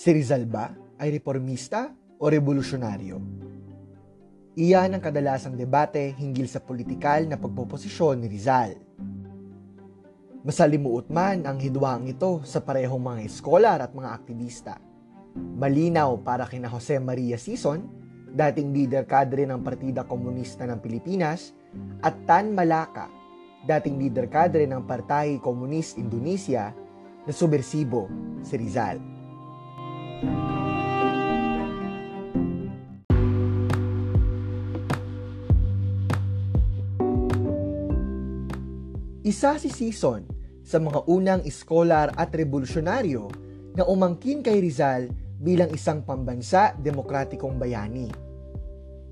Si Rizal ba ay reformista o revolusyonaryo? Iyan ang kadalasang debate hinggil sa politikal na pagpoposisyon ni Rizal. Masalimuot man ang hidwang ito sa parehong mga eskolar at mga aktivista. Malinaw para kina Jose Maria Sison, dating leader kadre ng Partida Komunista ng Pilipinas, at Tan Malaka, dating leader kadre ng Partay Komunis Indonesia, na subversibo si Rizal. Isa si Sison sa mga unang iskolar at revolusyonaryo na umangkin kay Rizal bilang isang pambansa demokratikong bayani.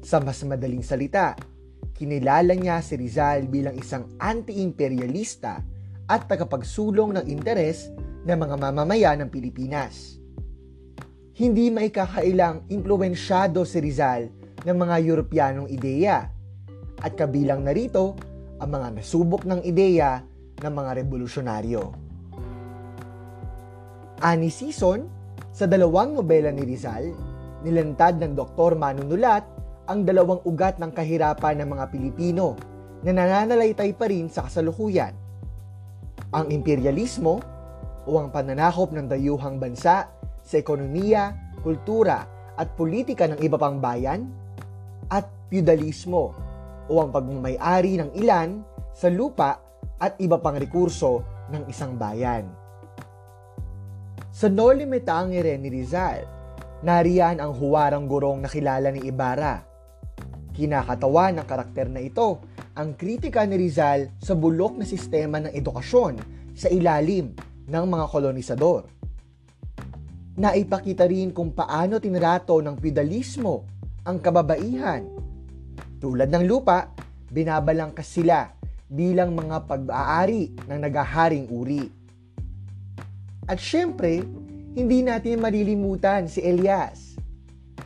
Sa mas madaling salita, kinilala niya si Rizal bilang isang anti-imperialista at tagapagsulong ng interes ng mga mamamayan ng Pilipinas. Hindi maikakailang impluensyado si Rizal ng mga Europeanong ideya at kabilang narito ang mga nasubok ng ideya ng mga revolusyonaryo. Ani Sison, sa dalawang nobela ni Rizal, nilantad ng Dr. Manunulat ang dalawang ugat ng kahirapan ng mga Pilipino na nananalaytay pa rin sa kasalukuyan. Ang imperialismo o ang pananakop ng dayuhang bansa sa ekonomiya, kultura at politika ng iba pang bayan at feudalismo o ang pagmamayari ng ilan sa lupa at iba pang rekurso ng isang bayan. Sa Noli Me Tangere ni Rizal, nariyan ang huwarang gurong na kilala ni Ibarra. Kinakatawan ng karakter na ito ang kritika ni Rizal sa bulok na sistema ng edukasyon sa ilalim ng mga kolonisador. Naipakita rin kung paano tinrato ng feudalismo ang kababaihan tulad ng lupa, binabalangkas sila bilang mga pag-aari ng nagaharing uri. At syempre, hindi natin malilimutan si Elias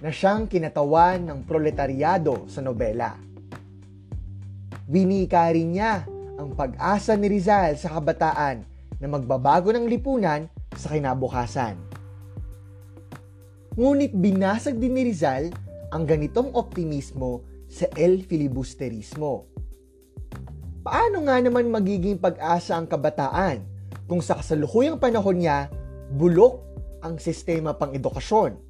na siyang kinatawan ng proletaryado sa nobela. Binika rin niya ang pag-asa ni Rizal sa kabataan na magbabago ng lipunan sa kinabukasan. Ngunit binasag din ni Rizal ang ganitong optimismo sa El Filibusterismo. Paano nga naman magiging pag-asa ang kabataan kung sa kasalukuyang panahon niya bulok ang sistema pang edukasyon?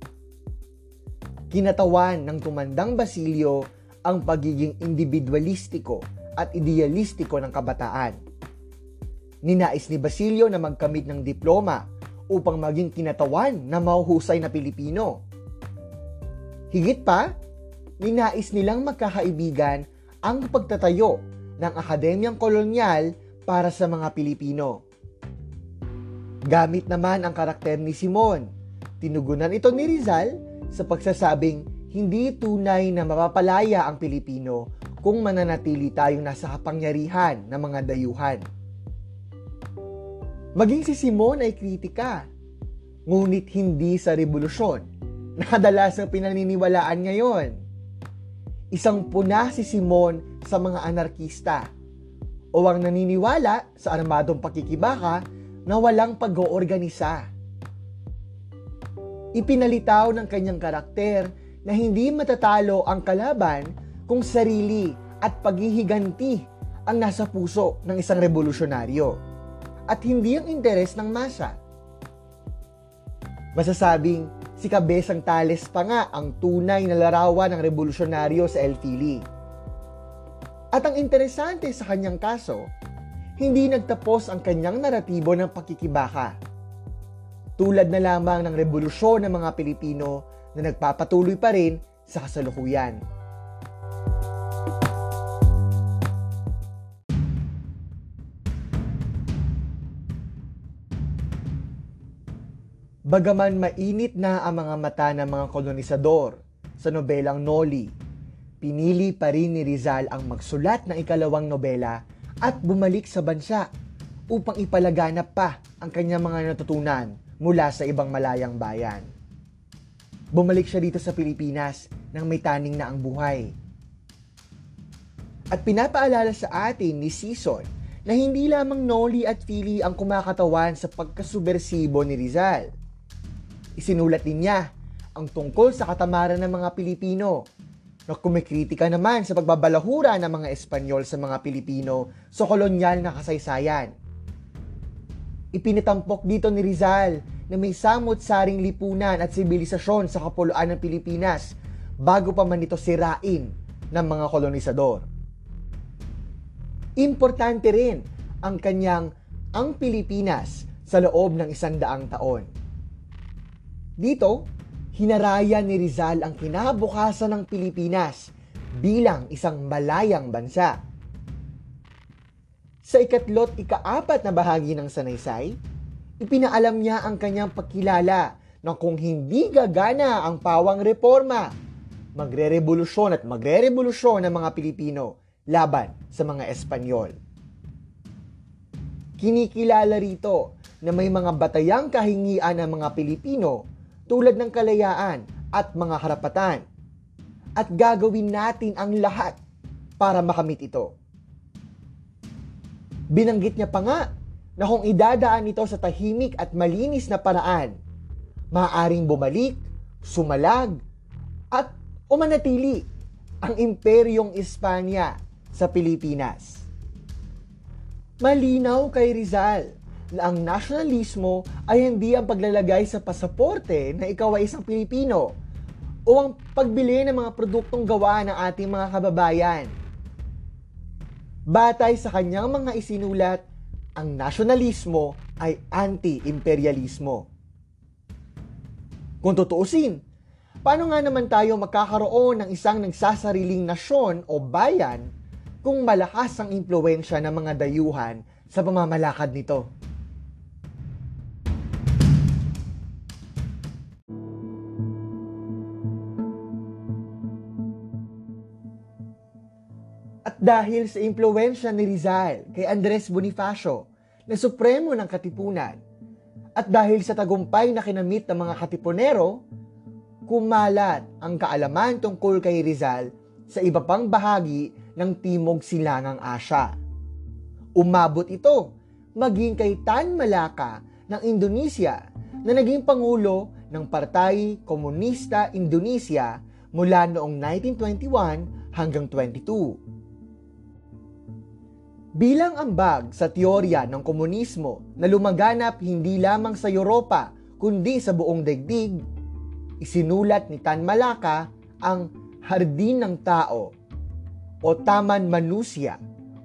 Kinatawan ng tumandang Basilio ang pagiging individualistiko at idealistiko ng kabataan. Ninais ni Basilio na magkamit ng diploma upang maging kinatawan na mahuhusay na Pilipino. Higit pa, ninais nilang magkakaibigan ang pagtatayo ng akademyang kolonyal para sa mga Pilipino. Gamit naman ang karakter ni Simon, tinugunan ito ni Rizal sa pagsasabing hindi tunay na mapapalaya ang Pilipino kung mananatili tayong nasa kapangyarihan ng mga dayuhan. Maging si Simon ay kritika, ngunit hindi sa revolusyon. Na kadalasang pinaniniwalaan ngayon. Isang puna si Simon sa mga anarkista. O ang naniniwala sa armadong pakikibaka na walang pag-oorganisa. Ipinalitaw ng kanyang karakter na hindi matatalo ang kalaban kung sarili at paghihiganti ang nasa puso ng isang revolusyonaryo at hindi ang interes ng masa. Masasabing Si Cabezang Tales pa nga ang tunay na larawan ng revolusyonaryo sa El Fili. At ang interesante sa kanyang kaso, hindi nagtapos ang kanyang naratibo ng pakikibaka. Tulad na lamang ng revolusyon ng mga Pilipino na nagpapatuloy pa rin sa kasalukuyan. Bagaman mainit na ang mga mata ng mga kolonisador sa nobelang Noli, pinili pa rin ni Rizal ang magsulat ng ikalawang nobela at bumalik sa bansa upang ipalaganap pa ang kanyang mga natutunan mula sa ibang malayang bayan. Bumalik siya dito sa Pilipinas nang may taning na ang buhay. At pinapaalala sa atin ni Sison na hindi lamang Noli at Fili ang kumakatawan sa pagkasubersibo ni Rizal Isinulat din niya ang tungkol sa katamaran ng mga Pilipino na kumikritika naman sa pagbabalahura ng mga Espanyol sa mga Pilipino sa kolonyal na kasaysayan. Ipinatampok dito ni Rizal na may samot-saring lipunan at sibilisasyon sa kapuluan ng Pilipinas bago pa man ito sirain ng mga kolonisador. Importante rin ang kanyang ang Pilipinas sa loob ng isandaang taon. Dito, hinaraya ni Rizal ang kinabukasan ng Pilipinas bilang isang malayang bansa. Sa ikatlot ikaapat na bahagi ng sanaysay, ipinaalam niya ang kanyang pagkilala na kung hindi gagana ang pawang reforma, magre-revolusyon at magre-revolusyon ng mga Pilipino laban sa mga Espanyol. Kinikilala rito na may mga batayang kahingian ng mga Pilipino tulad ng kalayaan at mga karapatan. At gagawin natin ang lahat para makamit ito. Binanggit niya pa nga na kung idadaan ito sa tahimik at malinis na paraan, maaaring bumalik, sumalag, at umanatili ang imperyong Espanya sa Pilipinas. Malinaw kay Rizal na ang nasyonalismo ay hindi ang paglalagay sa pasaporte na ikaw ay isang Pilipino o ang pagbili ng mga produktong gawa ng ating mga kababayan. Batay sa kanyang mga isinulat, ang nasyonalismo ay anti-imperialismo. Kung tutuusin, paano nga naman tayo magkakaroon ng isang nagsasariling nasyon o bayan kung malakas ang impluensya ng mga dayuhan sa pamamalakad nito? Dahil sa impluensya ni Rizal kay Andres Bonifacio na supremo ng Katipunan, at dahil sa tagumpay na kinamit ng mga Katipunero, kumalat ang kaalaman tungkol kay Rizal sa iba pang bahagi ng Timog Silangang Asya. Umabot ito maging kay Tan Malaka ng Indonesia na naging pangulo ng Partay Komunista Indonesia mula noong 1921 hanggang 22. Bilang ambag sa teorya ng komunismo na lumaganap hindi lamang sa Europa kundi sa buong daigdig, isinulat ni Tan Malaka ang Hardin ng Tao o Taman Manusia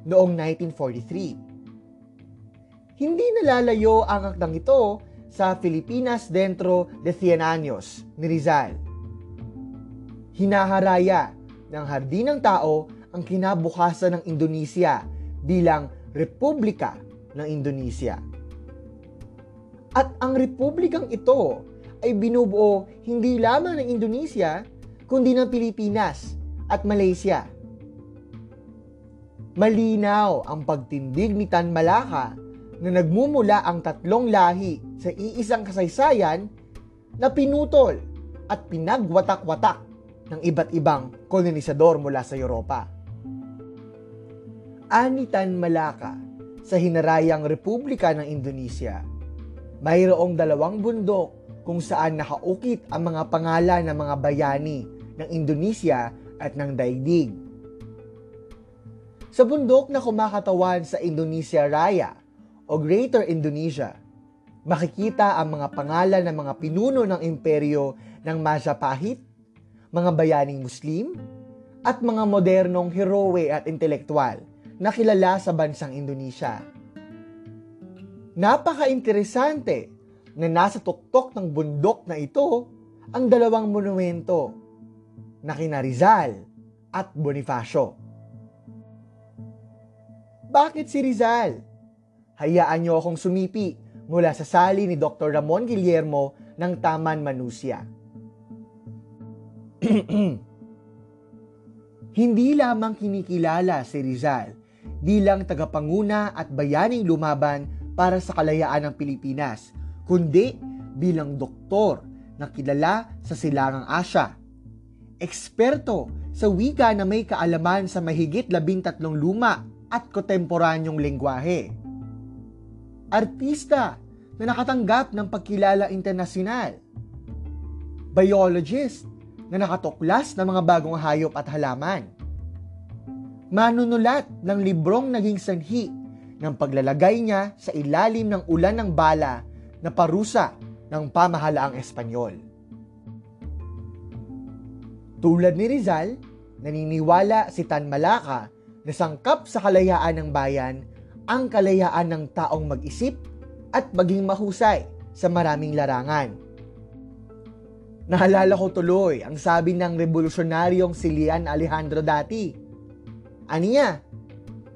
noong 1943. Hindi nalalayo ang akdang ito sa Filipinas dentro de Cien Años ni Rizal. Hinaharaya ng Hardin ng Tao ang kinabukasan ng Indonesia bilang Republika ng Indonesia. At ang republikang ito ay binubuo hindi lamang ng Indonesia, kundi ng Pilipinas at Malaysia. Malinaw ang pagtindig ni Tan Malaka na nagmumula ang tatlong lahi sa iisang kasaysayan na pinutol at pinagwatak-watak ng iba't ibang kolonisador mula sa Europa. Anitan Malaka sa Hinarayang Republika ng Indonesia. Mayroong dalawang bundok kung saan nakaukit ang mga pangalan ng mga bayani ng Indonesia at ng daigdig. Sa bundok na kumakatawan sa Indonesia Raya o Greater Indonesia, makikita ang mga pangalan ng mga pinuno ng imperyo ng Majapahit, mga bayaning Muslim, at mga modernong heroe at intelektual na kilala sa bansang Indonesia. Napaka-interesante na nasa tuktok ng bundok na ito ang dalawang monumento na kina Rizal at Bonifacio. Bakit si Rizal? Hayaan niyo akong sumipi mula sa sali ni Dr. Ramon Guillermo ng Taman Manusia. Hindi lamang kinikilala si Rizal bilang tagapanguna at bayaning lumaban para sa kalayaan ng Pilipinas, kundi bilang doktor na kilala sa Silangang Asya. Eksperto sa wika na may kaalaman sa mahigit labintatlong luma at kontemporanyong lengguwahe. Artista na nakatanggap ng pagkilala internasyonal biologist na nakatuklas ng mga bagong hayop at halaman. Manunulat ng librong naging sanhi ng paglalagay niya sa ilalim ng ulan ng bala na parusa ng pamahalaang Espanyol. Tulad ni Rizal, naniniwala si Tan Malaka na sangkap sa kalayaan ng bayan ang kalayaan ng taong mag-isip at maging mahusay sa maraming larangan. Naalala ko tuloy ang sabi ng revolusyonaryong si Lian Alejandro dati. Aniya,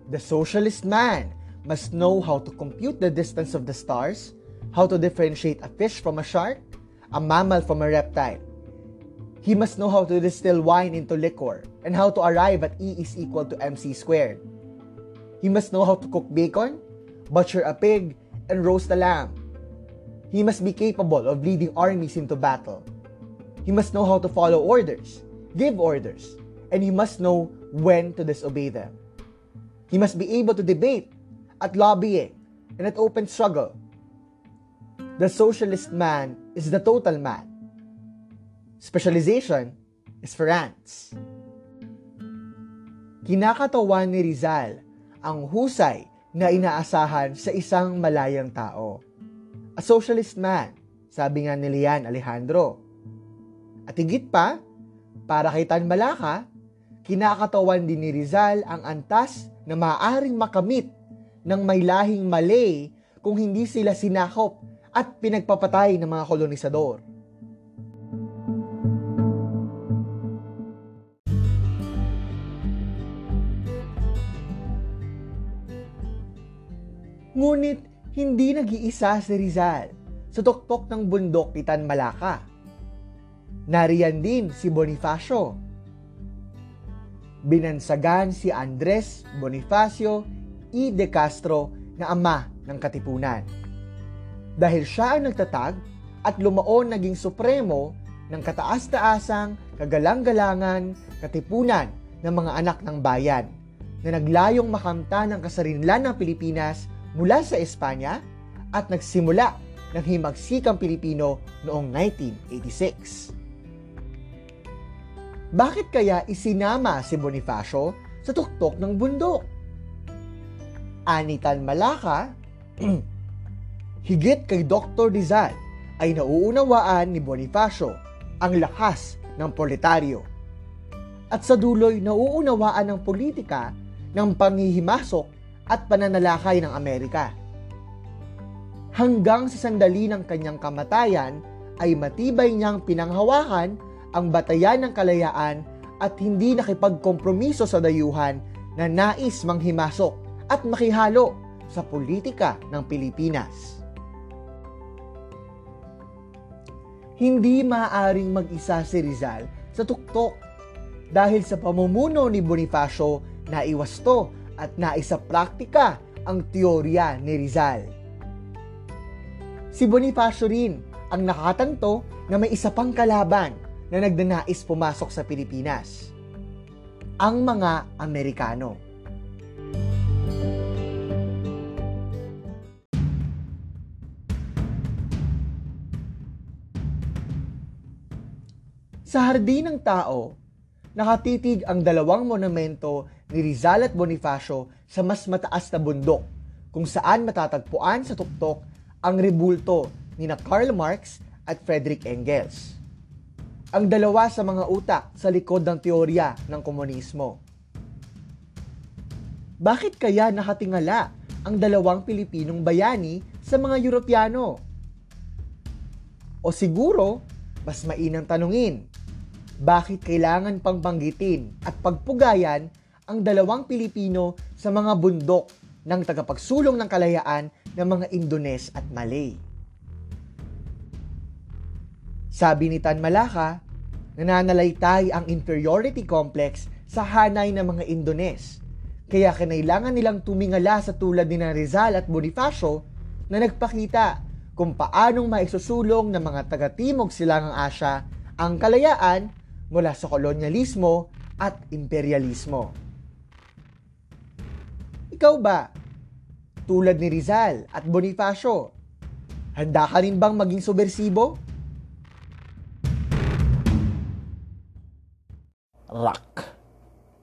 the socialist man must know how to compute the distance of the stars, how to differentiate a fish from a shark, a mammal from a reptile. He must know how to distill wine into liquor and how to arrive at E is equal to mc squared. He must know how to cook bacon, butcher a pig, and roast a lamb. He must be capable of leading armies into battle. He must know how to follow orders, give orders, and he must know when to disobey them. He must be able to debate, at lobbying, and at open struggle. The socialist man is the total man. Specialization is for ants. Kinakatawan ni Rizal ang husay na inaasahan sa isang malayang tao. A socialist man, sabi nga ni Lian Alejandro. At higit pa, para kay Tan Malaka, kinakatawan din ni Rizal ang antas na maaaring makamit ng may lahing Malay kung hindi sila sinakop at pinagpapatay ng mga kolonisador. Ngunit hindi nag-iisa si Rizal sa tuktok ng bundok ni Malaka Nariyan din si Bonifacio. Binansagan si Andres Bonifacio E. de Castro na ama ng Katipunan. Dahil siya ang nagtatag at lumaon naging supremo ng kataas-taasang kagalang-galangan katipunan ng mga anak ng bayan na naglayong makamta ng kasarinlan ng Pilipinas mula sa Espanya at nagsimula ng himagsikang Pilipino noong 1986. Bakit kaya isinama si Bonifacio sa tuktok ng bundok? Anitan Malaka, higit kay Dr. Rizal ay nauunawaan ni Bonifacio ang lakas ng proletaryo. At sa duloy nauunawaan ng politika ng panghihimasok at pananalakay ng Amerika. Hanggang sa sandali ng kanyang kamatayan ay matibay niyang pinanghawakan ang batayan ng kalayaan at hindi nakipagkompromiso sa dayuhan na nais manghimasok at makihalo sa politika ng Pilipinas. Hindi maaaring mag-isa si Rizal sa tuktok dahil sa pamumuno ni Bonifacio na iwasto at naisa praktika ang teorya ni Rizal. Si Bonifacio rin ang nakatanto na may isa pang kalaban na nagnanais pumasok sa Pilipinas. Ang mga Amerikano. Sa hardin ng tao, nakatitig ang dalawang monumento ni Rizal at Bonifacio sa mas mataas na bundok kung saan matatagpuan sa tuktok ang rebulto ni na Karl Marx at Frederick Engels ang dalawa sa mga utak sa likod ng teorya ng komunismo. Bakit kaya nakatingala ang dalawang Pilipinong bayani sa mga Europyano? O siguro, mas mainang tanungin, bakit kailangan pang banggitin at pagpugayan ang dalawang Pilipino sa mga bundok ng tagapagsulong ng kalayaan ng mga Indones at Malay? Sabi ni Tan Malaka, nananalaytay ang inferiority complex sa hanay ng mga Indones. Kaya kinailangan nilang tumingala sa tulad ni Rizal at Bonifacio na nagpakita kung paanong maisusulong ng mga taga-timog silangang Asya ang kalayaan mula sa kolonyalismo at imperialismo. Ikaw ba, tulad ni Rizal at Bonifacio, handa ka rin bang maging subversibo? Rock.